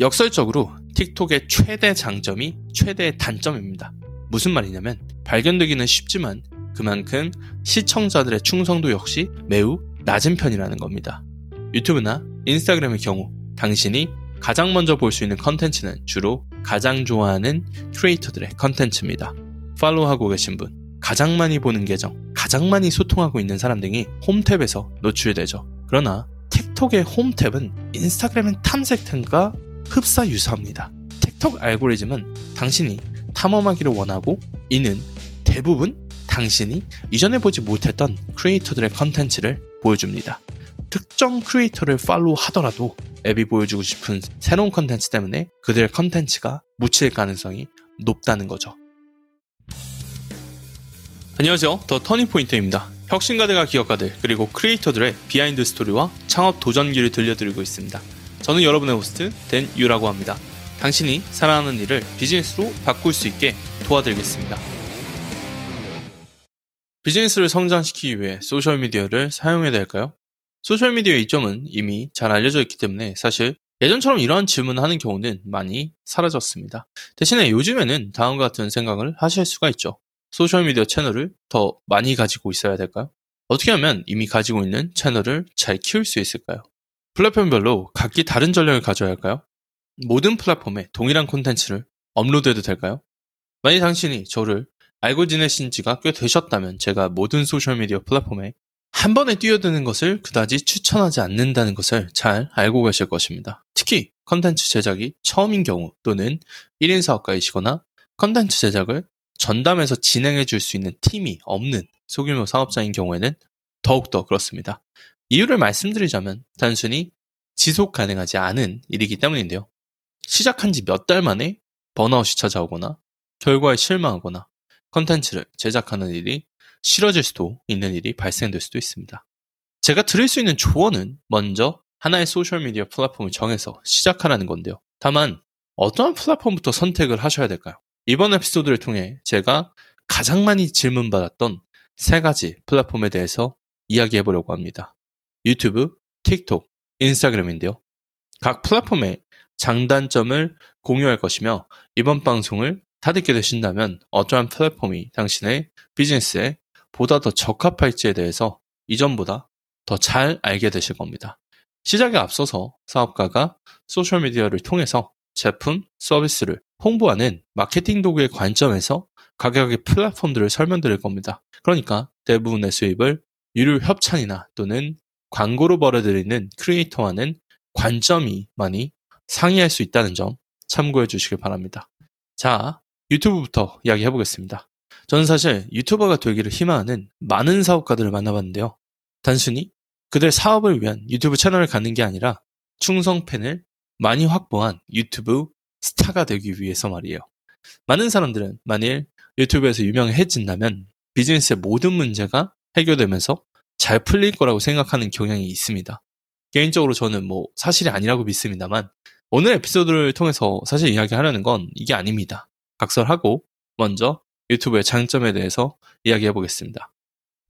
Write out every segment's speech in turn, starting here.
역설적으로 틱톡의 최대 장점이 최대의 단점입니다. 무슨 말이냐면 발견되기는 쉽지만 그만큼 시청자들의 충성도 역시 매우 낮은 편이라는 겁니다. 유튜브나 인스타그램의 경우 당신이 가장 먼저 볼 수 있는 컨텐츠는 주로 가장 좋아하는 크리에이터들의 컨텐츠입니다. 팔로우하고 계신 분, 가장 많이 보는 계정, 가장 많이 소통하고 있는 사람 등이 홈탭에서 노출되죠. 그러나 틱톡의 홈탭은 인스타그램의 탐색템과 흡사 유사합니다. 틱톡 알고리즘은 당신이 탐험하기를 원하고 이는 대부분 당신이 이전에 보지 못했던 creator들의 컨텐츠를 보여줍니다. 특정 creator를 follow 하더라도 앱이 보여주고 싶은 새로운 컨텐츠 때문에 그들의 컨텐츠가 묻힐 가능성이 높다는 거죠. 안녕하세요. 더 터닝포인트입니다. 혁신가들과 기업가들 그리고 creator들의 behind story와 창업 도전기를 들려드리고 있습니다. 저는 여러분의 호스트 댄 유라고 합니다. 당신이 사랑하는 일을 비즈니스로 바꿀 수 있게 도와드리겠습니다. 비즈니스를 성장시키기 위해 소셜미디어를 사용해야 될까요? 소셜미디어의 이점은 이미 잘 알려져 있기 때문에 사실 예전처럼 이러한 질문을 하는 경우는 많이 사라졌습니다. 대신에 요즘에는 다음과 같은 생각을 하실 수가 있죠. 소셜미디어 채널을 더 많이 가지고 있어야 될까요? 어떻게 하면 이미 가지고 있는 채널을 잘 키울 수 있을까요? 플랫폼별로 각기 다른 전략을 가져야 할까요? 모든 플랫폼에 동일한 콘텐츠를 업로드해도 될까요? 만약 당신이 저를 알고 지내신 지가 꽤 되셨다면 제가 모든 소셜미디어 플랫폼에 한 번에 뛰어드는 것을 그다지 추천하지 않는다는 것을 잘 알고 계실 것입니다. 특히 컨텐츠 제작이 처음인 경우 또는 1인 사업가이시거나 컨텐츠 제작을 전담해서 진행해 줄 수 있는 팀이 없는 소규모 사업자인 경우에는 더욱더 그렇습니다. 이유를 말씀드리자면 단순히 지속 가능하지 않은 일이기 때문인데요. 시작한 지 몇 달 만에 번아웃이 찾아오거나 결과에 실망하거나 컨텐츠를 제작하는 일이 싫어질 수도 있는 일이 발생될 수도 있습니다. 제가 드릴 수 있는 조언은 먼저 하나의 소셜미디어 플랫폼을 정해서 시작하라는 건데요. 다만 어떠한 플랫폼부터 선택을 하셔야 될까요? 이번 에피소드를 통해 제가 가장 많이 질문받았던 세 가지 플랫폼에 대해서 이야기해 보려고 합니다. 유튜브, 틱톡, 인스타그램인데요. 각 플랫폼의 장단점을 공유할 것이며 이번 방송을 다 듣게 되신다면 어떠한 플랫폼이 당신의 비즈니스에 보다 더 적합할지에 대해서 이전보다 더 잘 알게 되실 겁니다. 시작에 앞서서 사업가가 소셜미디어를 통해서 제품, 서비스를 홍보하는 마케팅 도구의 관점에서 가격의 플랫폼들을 설명드릴 겁니다. 그러니까 대부분의 수입을 유료 협찬이나 또는 광고로 벌어들이는 크리에이터와는 관점이 많이 상이할 수 있다는 점 참고해 주시길 바랍니다. 자, 유튜브부터 이야기해 보겠습니다. 저는 사실 유튜버가 되기를 희망하는 많은 사업가들을 만나봤는데요. 단순히 그들 사업을 위한 유튜브 채널을 갖는 게 아니라 충성 팬을 많이 확보한 유튜브 스타가 되기 위해서 말이에요. 많은 사람들은 만일 유튜브에서 유명해진다면 비즈니스의 모든 문제가 해결되면서 잘 풀릴 거라고 생각하는 경향이 있습니다. 개인적으로 저는 뭐 사실이 아니라고 믿습니다만 오늘 에피소드를 통해서 사실 이야기하려는 건 이게 아닙니다. 각설하고 먼저 유튜브의 장점에 대해서 이야기해 보겠습니다.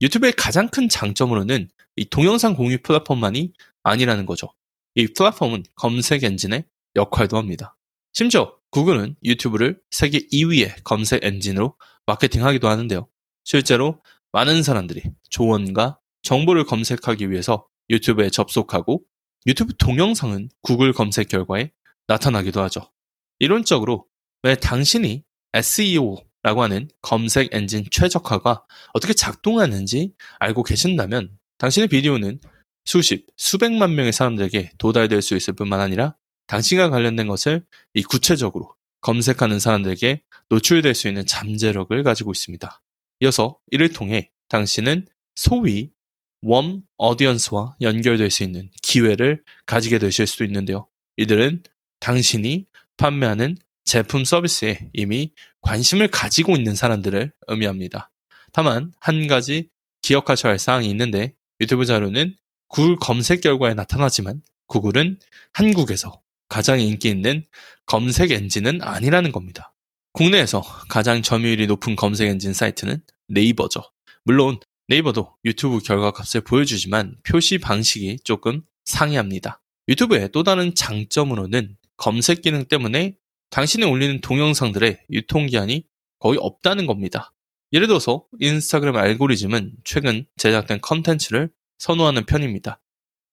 유튜브의 가장 큰 장점으로는 이 동영상 공유 플랫폼만이 아니라는 거죠. 이 플랫폼은 검색 엔진의 역할도 합니다. 심지어 구글은 유튜브를 세계 2위의 검색 엔진으로 마케팅하기도 하는데요. 실제로 많은 사람들이 조언과 정보를 검색하기 위해서 유튜브에 접속하고 유튜브 동영상은 구글 검색 결과에 나타나기도 하죠. 이론적으로 왜 당신이 SEO라고 하는 검색 엔진 최적화가 어떻게 작동하는지 알고 계신다면 당신의 비디오는 수십, 수백만 명의 사람들에게 도달될 수 있을 뿐만 아니라 당신과 관련된 것을 이 구체적으로 검색하는 사람들에게 노출될 수 있는 잠재력을 가지고 있습니다. 이어서 이를 통해 당신은 소위 웜 어디언스와 연결될 수 있는 기회를 가지게 되실 수도 있는데요. 이들은 당신이 판매하는 제품 서비스에 이미 관심을 가지고 있는 사람들을 의미합니다. 다만 한 가지 기억하셔야 할 사항이 있는데 유튜브 자료는 구글 검색 결과에 나타나지만 구글은 한국에서 가장 인기 있는 검색 엔진은 아니라는 겁니다. 국내에서 가장 점유율이 높은 검색 엔진 사이트는 네이버죠. 물론 네이버도 유튜브 결과 값을 보여주지만 표시 방식이 조금 상이합니다. 유튜브의 또 다른 장점으로는 검색 기능 때문에 당신이 올리는 동영상들의 유통기한이 거의 없다는 겁니다. 예를 들어서 인스타그램 알고리즘은 최근 제작된 컨텐츠를 선호하는 편입니다.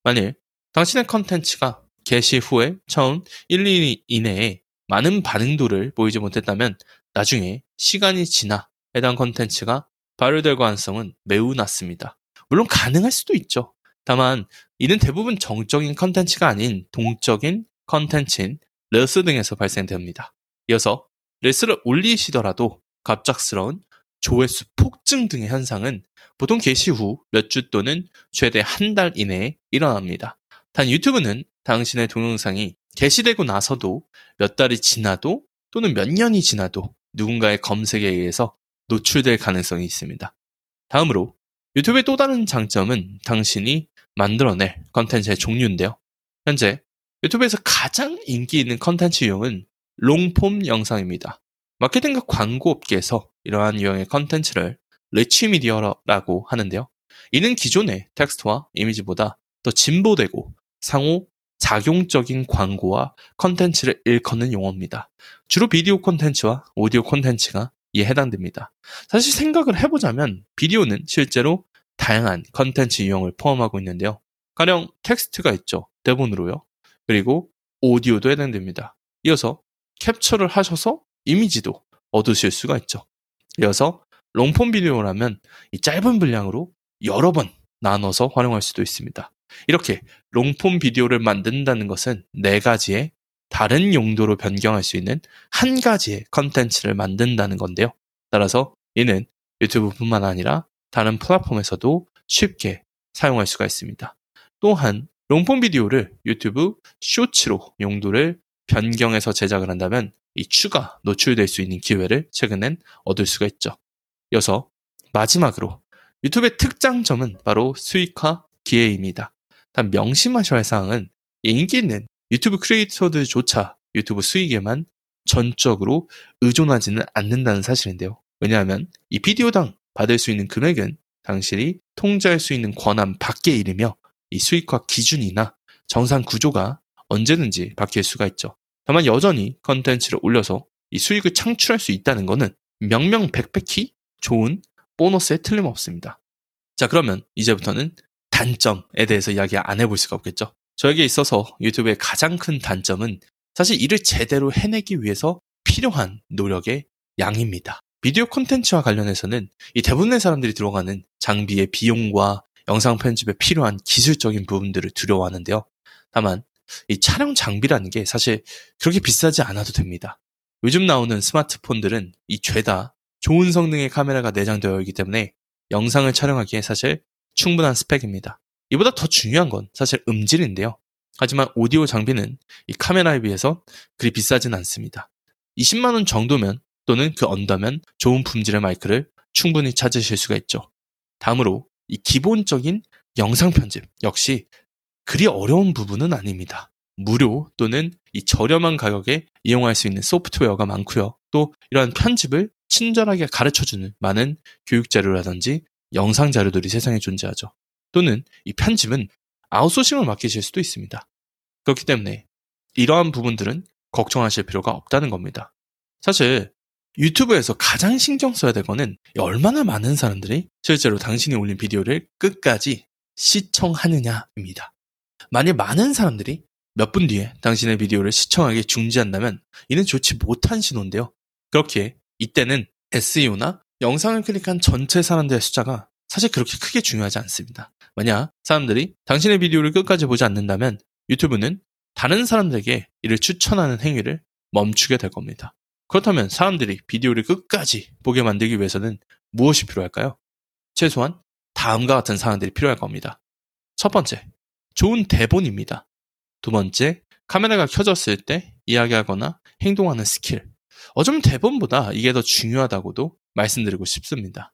만일 당신의 컨텐츠가 게시 후에 처음 1, 2일 이내에 많은 반응도를 보이지 못했다면 나중에 시간이 지나 해당 컨텐츠가 발견될 가능성은 매우 낮습니다. 물론 가능할 수도 있죠. 다만 이는 대부분 정적인 컨텐츠가 아닌 동적인 컨텐츠인 릴스 등에서 발생됩니다. 이어서 릴스를 올리시더라도 갑작스러운 조회수 폭증 등의 현상은 보통 게시 후 몇 주 또는 최대 한 달 이내에 일어납니다. 단 유튜브는 당신의 동영상이 게시되고 나서도 몇 달이 지나도 또는 몇 년이 지나도 누군가의 검색에 의해서 노출될 가능성이 있습니다. 다음으로 유튜브의 또 다른 장점은 당신이 만들어낼 컨텐츠의 종류인데요. 현재 유튜브에서 가장 인기 있는 컨텐츠 유형은 long-form 영상입니다. 마케팅과 광고 업계에서 이러한 유형의 컨텐츠를 rich media라고 하는데요. 이는 기존의 텍스트와 이미지보다 더 진보되고 상호 작용적인 광고와 컨텐츠를 일컫는 용어입니다. 주로 비디오 콘텐츠와 오디오 콘텐츠가 이에 해당됩니다. 사실 생각을 해보자면 비디오는 실제로 다양한 컨텐츠 유형을 포함하고 있는데요. 가령 텍스트가 있죠. 대본으로요. 그리고 오디오도 해당됩니다. 이어서 캡처를 하셔서 이미지도 얻으실 수가 있죠. 이어서 long-form 비디오라면 이 짧은 분량으로 여러 번 나눠서 활용할 수도 있습니다. 이렇게 long-form 비디오를 만든다는 것은 네 가지의 다른 용도로 변경할 수 있는 한 가지의 컨텐츠를 만든다는 건데요. 따라서 이는 유튜브뿐만 아니라 다른 플랫폼에서도 쉽게 사용할 수가 있습니다. 또한 롱폼 비디오를 유튜브 쇼츠로 용도를 변경해서 제작을 한다면 이 추가 노출될 수 있는 기회를 최근엔 얻을 수가 있죠. 이어서 마지막으로 유튜브의 특장점은 바로 수익화 기회입니다. 단 명심하셔야 할 사항은 인기 있는 유튜브 크리에이터들조차 유튜브 수익에만 전적으로 의존하지는 않는다는 사실인데요. 왜냐하면 이 비디오당 받을 수 있는 금액은 당신이 통제할 수 있는 권한 밖의 일이며 이 수익화 기준이나 정산 구조가 언제든지 바뀔 수가 있죠. 다만 여전히 컨텐츠를 올려서 이 수익을 창출할 수 있다는 것은 명명백백히 좋은 보너스에 틀림없습니다. 자, 그러면 이제부터는 단점에 대해서 이야기 안 해볼 수가 없겠죠. 저에게 있어서 유튜브의 가장 큰 단점은 사실 이를 제대로 해내기 위해서 필요한 노력의 양입니다. 비디오 콘텐츠와 관련해서는 이 대부분의 사람들이 들어가는 장비의 비용과 영상 편집에 필요한 기술적인 부분들을 두려워하는데요. 다만 이 촬영 장비라는 게 사실 그렇게 비싸지 않아도 됩니다. 요즘 나오는 스마트폰들은 이 죄다 좋은 성능의 카메라가 내장되어 있기 때문에 영상을 촬영하기에 사실 충분한 스펙입니다. 이보다 더 중요한 건 사실 음질인데요. 하지만 오디오 장비는 이 카메라에 비해서 그리 비싸진 않습니다. 20만원 정도면 또는 그 언더면 좋은 품질의 마이크를 충분히 찾으실 수가 있죠. 다음으로 이 기본적인 영상 편집 역시 그리 어려운 부분은 아닙니다. 무료 또는 이 저렴한 가격에 이용할 수 있는 소프트웨어가 많고요. 또 이러한 편집을 친절하게 가르쳐주는 많은 교육 자료라든지 영상 자료들이 세상에 존재하죠. 또는 이 편집은 아웃소싱을 맡기실 수도 있습니다. 그렇기 때문에 이러한 부분들은 걱정하실 필요가 없다는 겁니다. 사실 유튜브에서 가장 신경 써야 될 거는 얼마나 많은 사람들이 실제로 당신이 올린 비디오를 끝까지 시청하느냐입니다. 만일 많은 사람들이 몇 분 뒤에 당신의 비디오를 시청하기 중지한다면 이는 좋지 못한 신호인데요. 그렇게 이때는 SEO나 영상을 클릭한 전체 사람들의 숫자가 사실 그렇게 크게 중요하지 않습니다. 만약 사람들이 당신의 비디오를 끝까지 보지 않는다면 유튜브는 다른 사람들에게 이를 추천하는 행위를 멈추게 될 겁니다. 그렇다면 사람들이 비디오를 끝까지 보게 만들기 위해서는 무엇이 필요할까요? 최소한 다음과 같은 사항들이 필요할 겁니다. 첫 번째, 좋은 대본입니다. 두 번째, 카메라가 켜졌을 때 이야기하거나 행동하는 스킬. 어쩌면 대본보다 이게 더 중요하다고도 말씀드리고 싶습니다.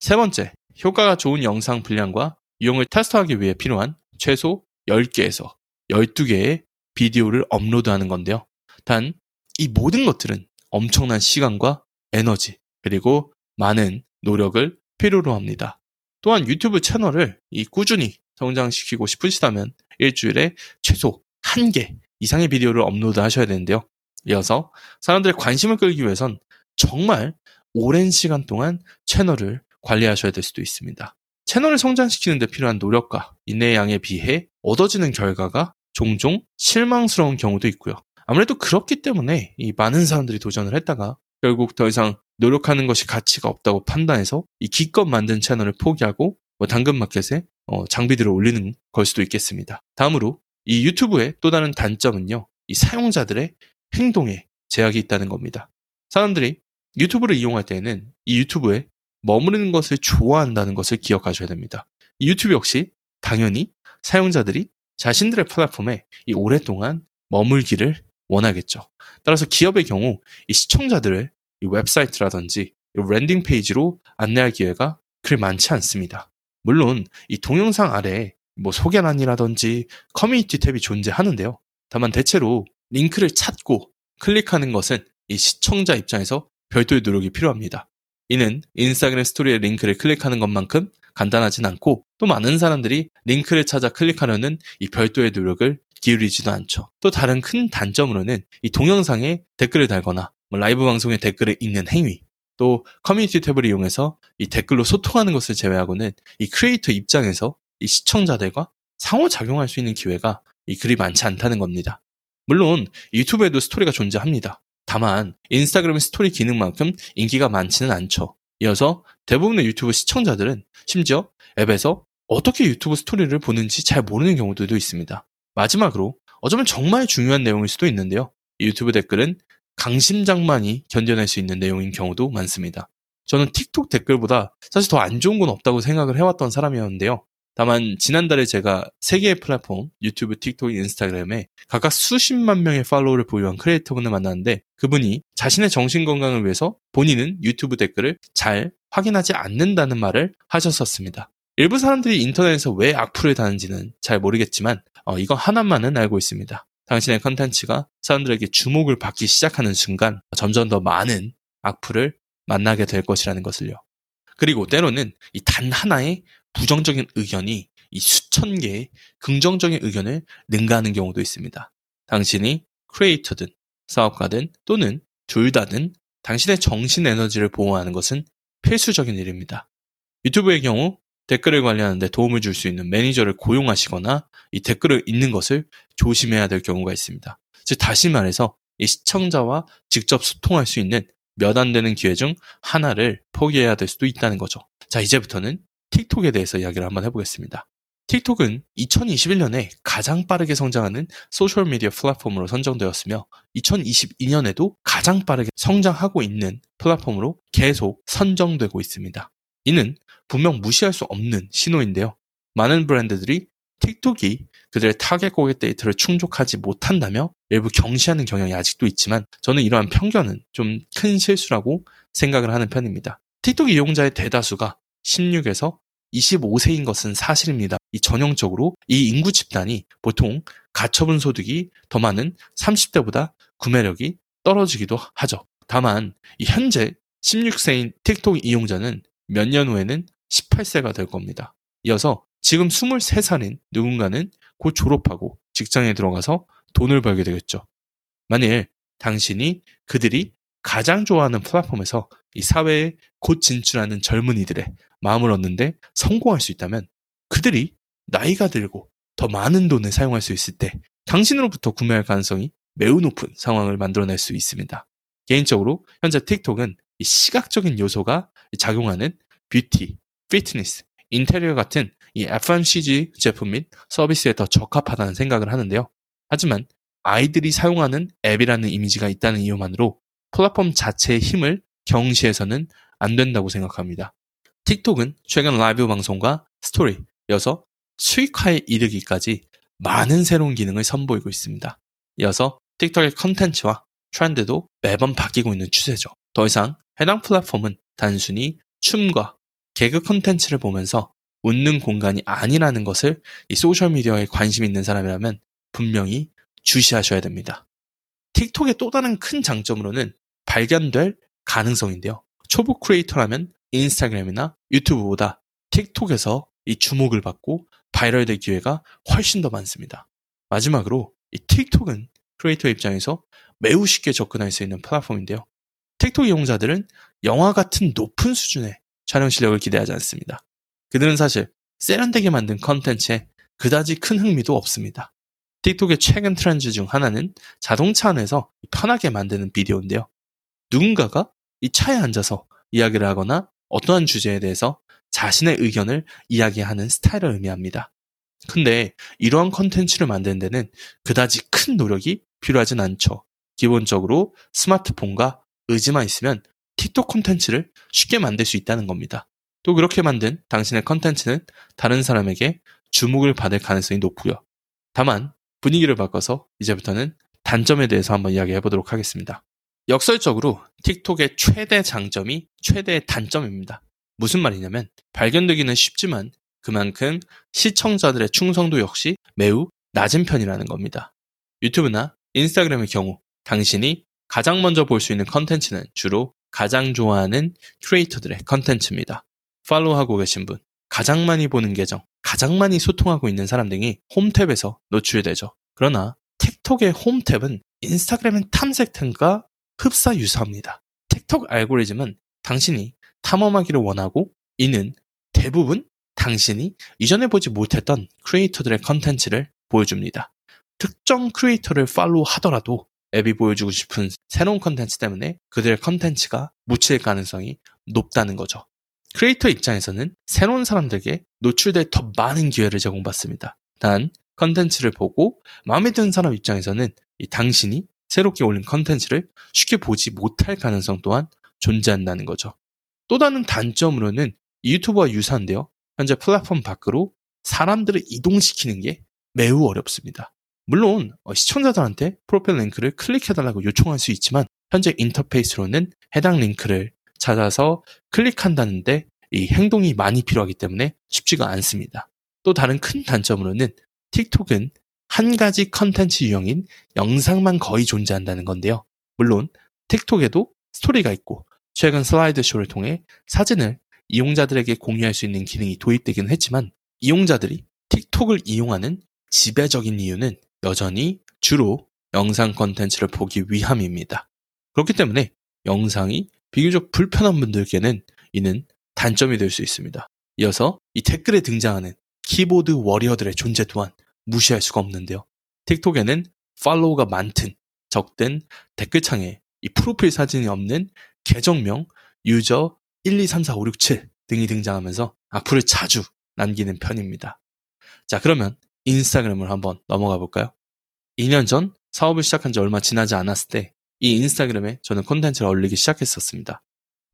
세 번째, 효과가 좋은 영상 분량과 유형을 테스트하기 위해 필요한 최소 10개에서 12개의 비디오를 업로드하는 건데요. 단, 이 모든 것들은 엄청난 시간과 에너지, 그리고 많은 노력을 필요로 합니다. 또한 유튜브 채널을 이 꾸준히 성장시키고 싶으시다면 일주일에 최소 한개 이상의 비디오를 업로드 하셔야 되는데요. 이어서 사람들의 관심을 끌기 위해선 정말 오랜 시간 동안 채널을 관리하셔야 될 수도 있습니다. 채널을 성장시키는 데 필요한 노력과 인내의 양에 비해 얻어지는 결과가 종종 실망스러운 경우도 있고요. 아무래도 그렇기 때문에 이 많은 사람들이 도전을 했다가 결국 더 이상 노력하는 것이 가치가 없다고 판단해서 이 기껏 만든 채널을 포기하고 뭐 당근마켓에 어, 장비들을 올리는 걸 수도 있겠습니다. 다음으로 이 유튜브의 또 다른 단점은요. 이 사용자들의 행동에 제약이 있다는 겁니다. 사람들이 유튜브를 이용할 때에는 이 유튜브에 머무르는 것을 좋아한다는 것을 기억하셔야 됩니다. 이 유튜브 역시 당연히 사용자들이 자신들의 플랫폼에 이 오랫동안 머물기를 원하겠죠. 따라서 기업의 경우 이 시청자들을 이 웹사이트라든지 이 landing page로 안내할 기회가 그리 많지 않습니다. 물론 이 동영상 아래에 뭐 소개란이라든지 커뮤니티 탭이 존재하는데요. 다만 대체로 링크를 찾고 클릭하는 것은 이 시청자 입장에서 별도의 노력이 필요합니다. 이는 인스타그램 스토리에 링크를 클릭하는 것만큼 간단하진 않고 또 많은 사람들이 링크를 찾아 클릭하려는 이 별도의 노력을 기울이지도 않죠. 또 다른 큰 단점으로는 이 동영상에 댓글을 달거나 뭐 라이브 방송에 댓글을 읽는 행위, 또 커뮤니티 탭을 이용해서 이 댓글로 소통하는 것을 제외하고는 이 크리에이터 입장에서 이 시청자들과 상호작용할 수 있는 기회가 이 그리 많지 않다는 겁니다. 물론 유튜브에도 스토리가 존재합니다. 다만 인스타그램의 스토리 기능만큼 인기가 많지는 않죠. 이어서 대부분의 유튜브 시청자들은 심지어 앱에서 어떻게 유튜브 스토리를 보는지 잘 모르는 경우들도 있습니다. 마지막으로 어쩌면 정말 중요한 내용일 수도 있는데요. 유튜브 댓글은 강심장만이 견뎌낼 수 있는 내용인 경우도 많습니다. 저는 틱톡 댓글보다 사실 더 안 좋은 건 없다고 생각을 해왔던 사람이었는데요. 다만 지난달에 제가 세 개의 플랫폼 유튜브, 틱톡, 인스타그램에 각각 수십만 명의 팔로워를 보유한 크리에이터분을 만났는데 그분이 자신의 정신 건강을 위해서 본인은 유튜브 댓글을 잘 확인하지 않는다는 말을 하셨었습니다. 일부 사람들이 인터넷에서 왜 악플을 다는지는 잘 모르겠지만 어, 이거 하나만은 알고 있습니다. 당신의 컨텐츠가 사람들에게 주목을 받기 시작하는 순간 점점 더 많은 악플을 만나게 될 것이라는 것을요. 그리고 때로는 이 단 하나의 부정적인 의견이 이 수천 개의 긍정적인 의견을 능가하는 경우도 있습니다. 당신이 크리에이터든 사업가든 또는 둘 다든 당신의 정신 에너지를 보호하는 것은 필수적인 일입니다. 유튜브의 경우 댓글을 관리하는데 도움을 줄 수 있는 매니저를 고용하시거나 이 댓글을 읽는 것을 조심해야 될 경우가 있습니다. 즉 다시 말해서 이 시청자와 직접 소통할 수 있는 몇 안 되는 기회 중 하나를 포기해야 될 수도 있다는 거죠. 자 이제부터는 틱톡에 대해서 이야기를 한번 해보겠습니다. 틱톡은 2021년에 가장 빠르게 성장하는 소셜미디어 플랫폼으로 선정되었으며 2022년에도 가장 빠르게 성장하고 있는 플랫폼으로 계속 선정되고 있습니다. 이는 분명 무시할 수 없는 신호인데요. 많은 브랜드들이 틱톡이 그들의 타겟 고객 데이터를 충족하지 못한다며 일부 경시하는 경향이 아직도 있지만 저는 이러한 편견은 좀 큰 실수라고 생각을 하는 편입니다. 틱톡 이용자의 대다수가 16에서 25세인 것은 사실입니다. 이 전형적으로 이 인구 집단이 보통 가처분 소득이 더 많은 30대보다 구매력이 떨어지기도 하죠. 다만 현재 16세인 틱톡 이용자는 몇 년 후에는 18세가 될 겁니다. 이어서 지금 23살인 누군가는 곧 졸업하고 직장에 들어가서 돈을 벌게 되겠죠. 만일 당신이 그들이 가장 좋아하는 플랫폼에서 이 사회에 곧 진출하는 젊은이들의 마음을 얻는데 성공할 수 있다면 그들이 나이가 들고 더 많은 돈을 사용할 수 있을 때 당신으로부터 구매할 가능성이 매우 높은 상황을 만들어낼 수 있습니다. 개인적으로 현재 틱톡은 시각적인 요소가 작용하는 뷰티, 피트니스, 인테리어 같은 이 FMCG 제품 및 서비스에 더 적합하다는 생각을 하는데요. 하지만 아이들이 사용하는 앱이라는 이미지가 있다는 이유만으로 플랫폼 자체의 힘을 경시해서는 안 된다고 생각합니다. 틱톡은 최근 라이브 방송과 스토리, 이어서 수익화에 이르기까지 많은 새로운 기능을 선보이고 있습니다. 이어서 틱톡의 컨텐츠와 트렌드도 매번 바뀌고 있는 추세죠. 더 이상 해당 플랫폼은 단순히 춤과 개그 컨텐츠를 보면서 웃는 공간이 아니라는 것을 이 소셜미디어에 관심 있는 사람이라면 분명히 주시하셔야 됩니다. 틱톡의 또 다른 큰 장점으로는 발견될 가능성인데요. 초보 크리에이터라면 인스타그램이나 유튜브보다 틱톡에서 이 주목을 받고 viral될 기회가 훨씬 더 많습니다. 마지막으로 이 틱톡은 크리에이터 입장에서 매우 쉽게 접근할 수 있는 플랫폼인데요. 틱톡 이용자들은 영화 같은 높은 수준의 촬영 실력을 기대하지 않습니다. 그들은 사실 세련되게 만든 컨텐츠에 그다지 큰 흥미도 없습니다. 틱톡의 최근 트렌드 중 하나는 자동차 안에서 편하게 만드는 비디오인데요. 누군가가 이 차에 앉아서 이야기를 하거나 어떠한 주제에 대해서 자신의 의견을 이야기하는 스타일을 의미합니다. 근데 이러한 컨텐츠를 만드는 데는 그다지 큰 노력이 필요하진 않죠. 기본적으로 스마트폰과 의지만 있으면 틱톡 콘텐츠를 쉽게 만들 수 있다는 겁니다. 또 그렇게 만든 당신의 컨텐츠는 다른 사람에게 주목을 받을 가능성이 높고요. 다만 분위기를 바꿔서 이제부터는 단점에 대해서 한번 이야기해 보도록 하겠습니다. 역설적으로 틱톡의 최대 장점이 최대의 단점입니다. 무슨 말이냐면 발견되기는 쉽지만 그만큼 시청자들의 충성도 역시 매우 낮은 편이라는 겁니다. 유튜브나 인스타그램의 경우 당신이 가장 먼저 볼 수 있는 컨텐츠는 주로 가장 좋아하는 크리에이터들의 컨텐츠입니다. 팔로우하고 계신 분, 가장 많이 보는 계정, 가장 많이 소통하고 있는 사람 등이 홈탭에서 노출되죠. 그러나 틱톡의 홈탭은 인스타그램의 탐색템과 흡사 유사합니다. 틱톡 알고리즘은 당신이 탐험하기를 원하고 이는 대부분 당신이 이전에 보지 못했던 크리에이터들의 컨텐츠를 보여줍니다. 특정 크리에이터를 팔로우 하더라도 앱이 보여주고 싶은 새로운 컨텐츠 때문에 그들의 컨텐츠가 묻힐 가능성이 높다는 거죠. 크리에이터 입장에서는 새로운 사람들에게 노출될 더 많은 기회를 제공받습니다. 단 컨텐츠를 보고 마음에 드는 사람 입장에서는 이 당신이 새롭게 올린 컨텐츠를 쉽게 보지 못할 가능성 또한 존재한다는 거죠. 또 다른 단점으로는 유튜브와 유사한데요. 현재 플랫폼 밖으로 사람들을 이동시키는 게 매우 어렵습니다. 물론 어, 시청자들한테 프로필 링크를 클릭해달라고 요청할 수 있지만 현재 인터페이스로는 해당 링크를 찾아서 클릭한다는데 이 행동이 많이 필요하기 때문에 쉽지가 않습니다. 또 다른 큰 단점으로는 틱톡은 한 가지 컨텐츠 유형인 영상만 거의 존재한다는 건데요. 물론 틱톡에도 스토리가 있고 최근 슬라이드 쇼를 통해 사진을 이용자들에게 공유할 수 있는 기능이 도입되긴 했지만 이용자들이 틱톡을 이용하는 지배적인 이유는 여전히 주로 영상 컨텐츠를 보기 위함입니다. 그렇기 때문에 영상이 비교적 불편한 분들께는 이는 단점이 될 수 있습니다. 이어서 이 댓글에 등장하는 키보드 워리어들의 존재 또한 무시할 수가 없는데요. 틱톡에는 팔로우가 많든 적든 댓글창에 이 프로필 사진이 없는 계정명 유저 1, 2, 3, 4, 5, 6, 7 등이 등장하면서 악플을 자주 남기는 편입니다. 자, 그러면 인스타그램을 한번 넘어가 볼까요? 2년 전 사업을 시작한 지 얼마 지나지 않았을 때 이 인스타그램에 저는 콘텐츠를 올리기 시작했었습니다.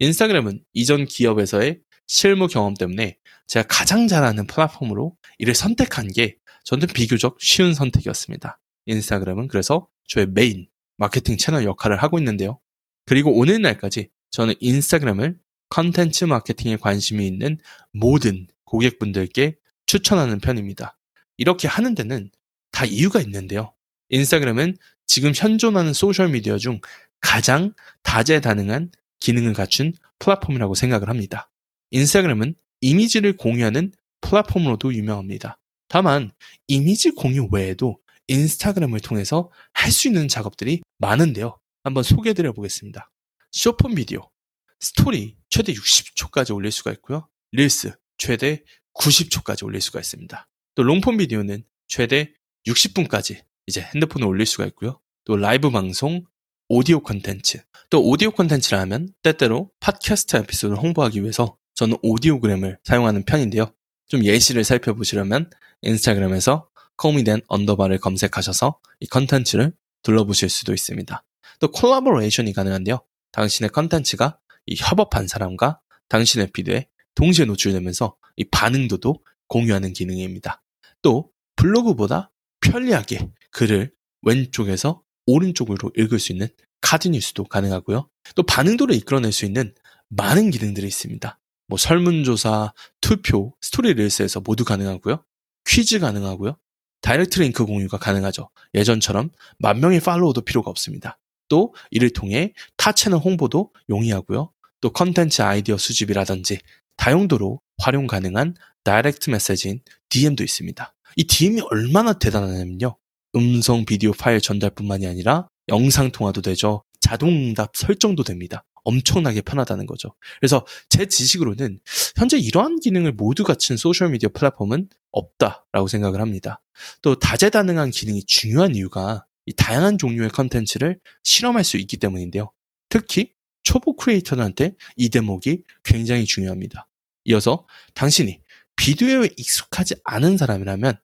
인스타그램은 이전 기업에서의 실무 경험 때문에 제가 가장 잘하는 플랫폼으로 이를 선택한 게 저는 비교적 쉬운 선택이었습니다. 인스타그램은 그래서 저의 메인 마케팅 채널 역할을 하고 있는데요. 그리고 오늘날까지 저는 인스타그램을 컨텐츠 마케팅에 관심이 있는 모든 고객분들께 추천하는 편입니다. 이렇게 하는 데는 다 이유가 있는데요. 인스타그램은 지금 현존하는 소셜미디어 중 가장 다재다능한 기능을 갖춘 플랫폼이라고 생각을 합니다. 인스타그램은 이미지를 공유하는 플랫폼으로도 유명합니다. 다만 이미지 공유 외에도 인스타그램을 통해서 할 수 있는 작업들이 많은데요. 한번 소개해드려 보겠습니다. 쇼폼 비디오, 스토리 최대 60초까지 올릴 수가 있고요. 릴스 최대 90초까지 올릴 수가 있습니다. 또 long-form 비디오는 최대 60분까지 이제 핸드폰에 올릴 수가 있고요. 또 라이브 방송, 오디오 콘텐츠. 또 오디오 콘텐츠를 하면 때때로 팟캐스트 에피소드를 홍보하기 위해서 저는 audiogram을 사용하는 편인데요. 좀 예시를 살펴보시려면 인스타그램에서 코미덴 언더바를 검색하셔서 이 컨텐츠를 둘러보실 수도 있습니다. 또 콜라보레이션이 가능한데요. 당신의 컨텐츠가 이 협업한 사람과 당신의 피드에 동시에 노출되면서 이 반응도도 공유하는 기능입니다. 또 블로그보다 편리하게 글을 왼쪽에서 오른쪽으로 읽을 수 있는 카드 뉴스도 가능하고요. 또 반응도를 이끌어낼 수 있는 많은 기능들이 있습니다. 뭐 설문조사, 투표, 스토리 릴스에서 모두 가능하고요. 퀴즈 가능하고요. direct 링크 공유가 가능하죠. 예전처럼 만 명의 팔로워도 필요가 없습니다. 또 이를 통해 타 채널 홍보도 용이하고요. 또 컨텐츠 아이디어 수집이라든지 다용도로 활용 가능한 direct 메시지인 DM도 있습니다. 이 DM이 얼마나 대단하냐면요. 음성 비디오 파일 전달뿐만이 아니라 영상 통화도 되죠. 자동응답 설정도 됩니다. 엄청나게 편하다는 거죠. 그래서 제 지식으로는 현재 이러한 기능을 모두 갖춘 소셜미디어 플랫폼은 없다라고 생각을 합니다. 또 다재다능한 기능이 중요한 이유가 이 다양한 종류의 컨텐츠를 실험할 수 있기 때문인데요. 특히 초보 크리에이터들한테 이 대목이 굉장히 중요합니다. 이어서 당신이 비디오에 익숙하지 않은 사람이라면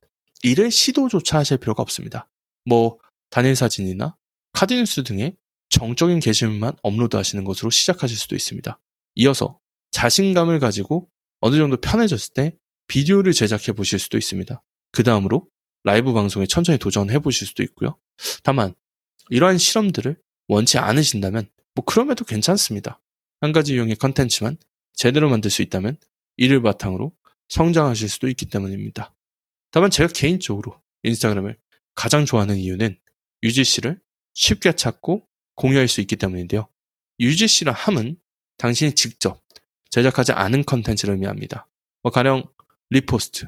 이를 시도조차 하실 필요가 없습니다. 뭐 단일 사진이나 카드뉴스 등의 정적인 게시물만 업로드 하시는 것으로 시작하실 수도 있습니다. 이어서 자신감을 가지고 어느 정도 편해졌을 때 비디오를 제작해 보실 수도 있습니다. 그 다음으로 라이브 방송에 천천히 도전해 보실 수도 있고요. 다만 이러한 실험들을 원치 않으신다면 뭐 그럼에도 괜찮습니다. 한 가지 유형의 컨텐츠만 제대로 만들 수 있다면 이를 바탕으로 성장하실 수도 있기 때문입니다. 다만 제가 개인적으로 인스타그램을 가장 좋아하는 이유는 UGC를 쉽게 찾고 공유할 수 있기 때문인데요. UGC라 함은 당신이 직접 제작하지 않은 컨텐츠를 의미합니다. 뭐 가령 repost,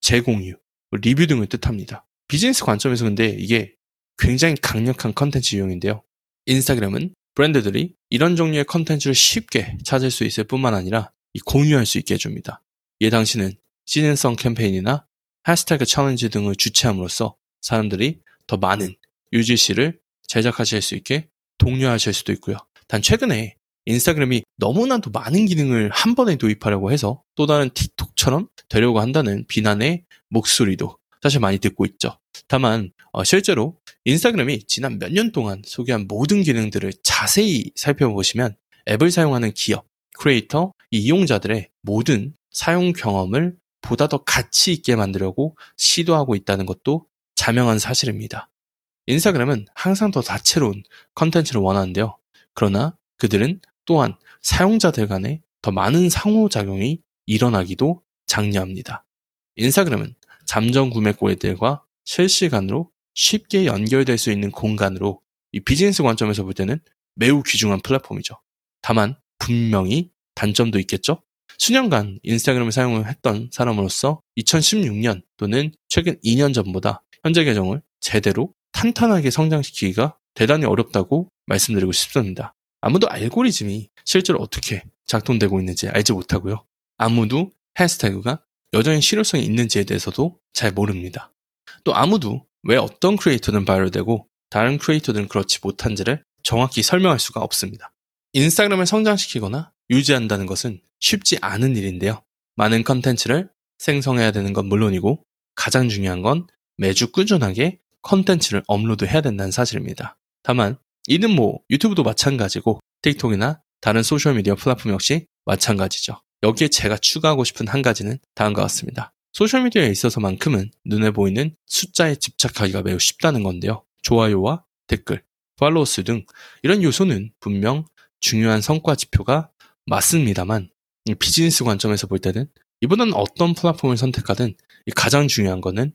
재공유, 뭐 리뷰 등을 뜻합니다. 비즈니스 관점에서 근데 이게 굉장히 강력한 컨텐츠 유형인데요. 인스타그램은 브랜드들이 이런 종류의 컨텐츠를 쉽게 찾을 수 있을 뿐만 아니라 공유할 수 있게 해줍니다. 이에 당신은 시즌성 캠페인이나 해시태그 챌린지 등을 주최함으로써 사람들이 더 많은 UGC를 제작하실 수 있게 독려하실 수도 있고요. 단 최근에 인스타그램이 너무나도 많은 기능을 한 번에 도입하려고 해서 또 다른 틱톡처럼 되려고 한다는 비난의 목소리도 사실 많이 듣고 있죠. 다만 어, 실제로 인스타그램이 지난 몇 년 동안 소개한 모든 기능들을 자세히 살펴보시면 앱을 사용하는 기업, 크리에이터, 이용자들의 모든 사용 경험을 보다 더 가치 있게 만들려고 시도하고 있다는 것도 자명한 사실입니다. 인스타그램은 항상 더 다채로운 컨텐츠를 원하는데요. 그러나 그들은 또한 사용자들 간에 더 많은 상호작용이 일어나기도 장려합니다. 인스타그램은 잠정 구매 고객들과 실시간으로 쉽게 연결될 수 있는 공간으로 이 비즈니스 관점에서 볼 때는 매우 귀중한 플랫폼이죠. 다만 분명히 단점도 있겠죠? 수년간 인스타그램을 사용을 했던 사람으로서 2016년 또는 최근 2년 전보다 현재 계정을 제대로 탄탄하게 성장시키기가 대단히 어렵다고 말씀드리고 싶습니다. 아무도 알고리즘이 실제로 어떻게 작동되고 있는지 알지 못하고요. 아무도 해시태그가 여전히 실효성이 있는지에 대해서도 잘 모릅니다. 또 아무도 왜 어떤 크리에이터는 바이럴되고 다른 크리에이터들은 그렇지 못한지를 정확히 설명할 수가 없습니다. 인스타그램을 성장시키거나 유지한다는 것은 쉽지 않은 일인데요. 많은 컨텐츠를 생성해야 되는 건 물론이고 가장 중요한 건 매주 꾸준하게 컨텐츠를 업로드해야 된다는 사실입니다. 다만 이는 뭐 유튜브도 마찬가지고 틱톡이나 다른 소셜미디어 플랫폼 역시 마찬가지죠. 여기에 제가 추가하고 싶은 한 가지는 다음과 같습니다. 소셜미디어에 있어서만큼은 눈에 보이는 숫자에 집착하기가 매우 쉽다는 건데요. 좋아요와 댓글, 팔로우 수 등 이런 요소는 분명 중요한 성과 지표가 맞습니다만 비즈니스 관점에서 볼 때는 이보다는 어떤 플랫폼을 선택하든 가장 중요한 거는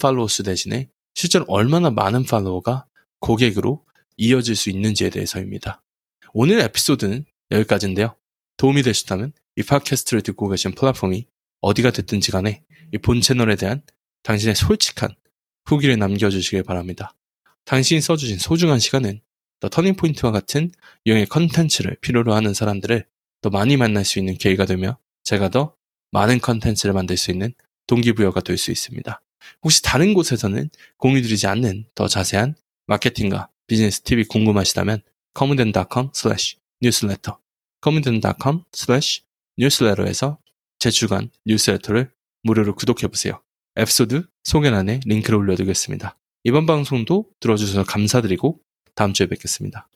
팔로워 수 대신에 실제로 얼마나 많은 팔로워가 고객으로 이어질 수 있는지에 대해서입니다. 오늘 에피소드는 여기까지인데요. 도움이 되셨다면 이 팟캐스트를 듣고 계신 플랫폼이 어디가 됐든지 간에 이 본 채널에 대한 당신의 솔직한 후기를 남겨주시길 바랍니다. 당신이 써주신 소중한 시간은 더 터닝포인트와 같은 유형의 컨텐츠를 필요로 하는 사람들을 더 많이 만날 수 있는 계기가 되며 제가 더 많은 컨텐츠를 만들 수 있는 동기부여가 될 수 있습니다. 혹시 다른 곳에서는 공유드리지 않는 더 자세한 마케팅과 비즈니스 팁이 궁금하시다면 commanden.com slash newsletter commanden.com slash newsletter에서 제 주간 뉴스레터를 무료로 구독해보세요. 에피소드 소개란에 링크를 올려두겠습니다. 이번 방송도 들어주셔서 감사드리고 다음 주에 뵙겠습니다.